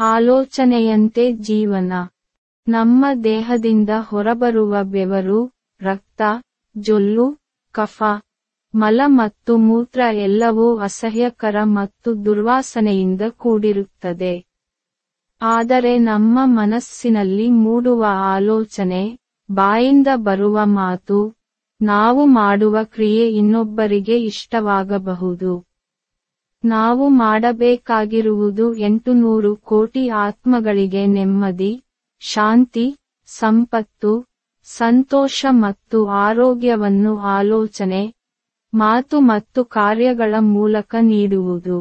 ಆಲೋಚನೆಯಂತೆ ಜೀವನ. ನಮ್ಮ ದೇಹದಿಂದ ಹೊರಬರುವ ಬೆವರು, ರಕ್ತ, ಜೊಲ್ಲು, ಕಫ, ಮಲ ಮತ್ತು ಮೂತ್ರ ಎಲ್ಲವೂ ಅಸಹ್ಯಕರ ಮತ್ತು ದುರ್ವಾಸನೆಯಿಂದ ಕೂಡಿರುತ್ತದೆ. ಆದರೆ ನಮ್ಮ ಮನಸ್ಸಿನಲ್ಲಿ ಮೂಡುವ ಆಲೋಚನೆ, ಬಾಯಿಂದ ಬರುವ ಮಾತು, ನಾವು ಮಾಡುವ ಕ್ರಿಯೆ ಇನ್ನೊಬ್ಬರಿಗೆ ಇಷ್ಟವಾಗಬಹುದು. ನಾವು ಮಾಡಬೇಕಾಗಿರುವುದು ಎಂಟುನೂರು ಕೋಟಿ ಆತ್ಮಗಳಿಗೆ ನೆಮ್ಮದಿ, ಶಾಂತಿ, ಸಂಪತ್ತು, ಸಂತೋಷ ಮತ್ತು ಆರೋಗ್ಯವನ್ನು ಆಲೋಚನೆ, ಮಾತು ಮತ್ತು ಕಾರ್ಯಗಳ ಮೂಲಕ ನೀಡುವುದು.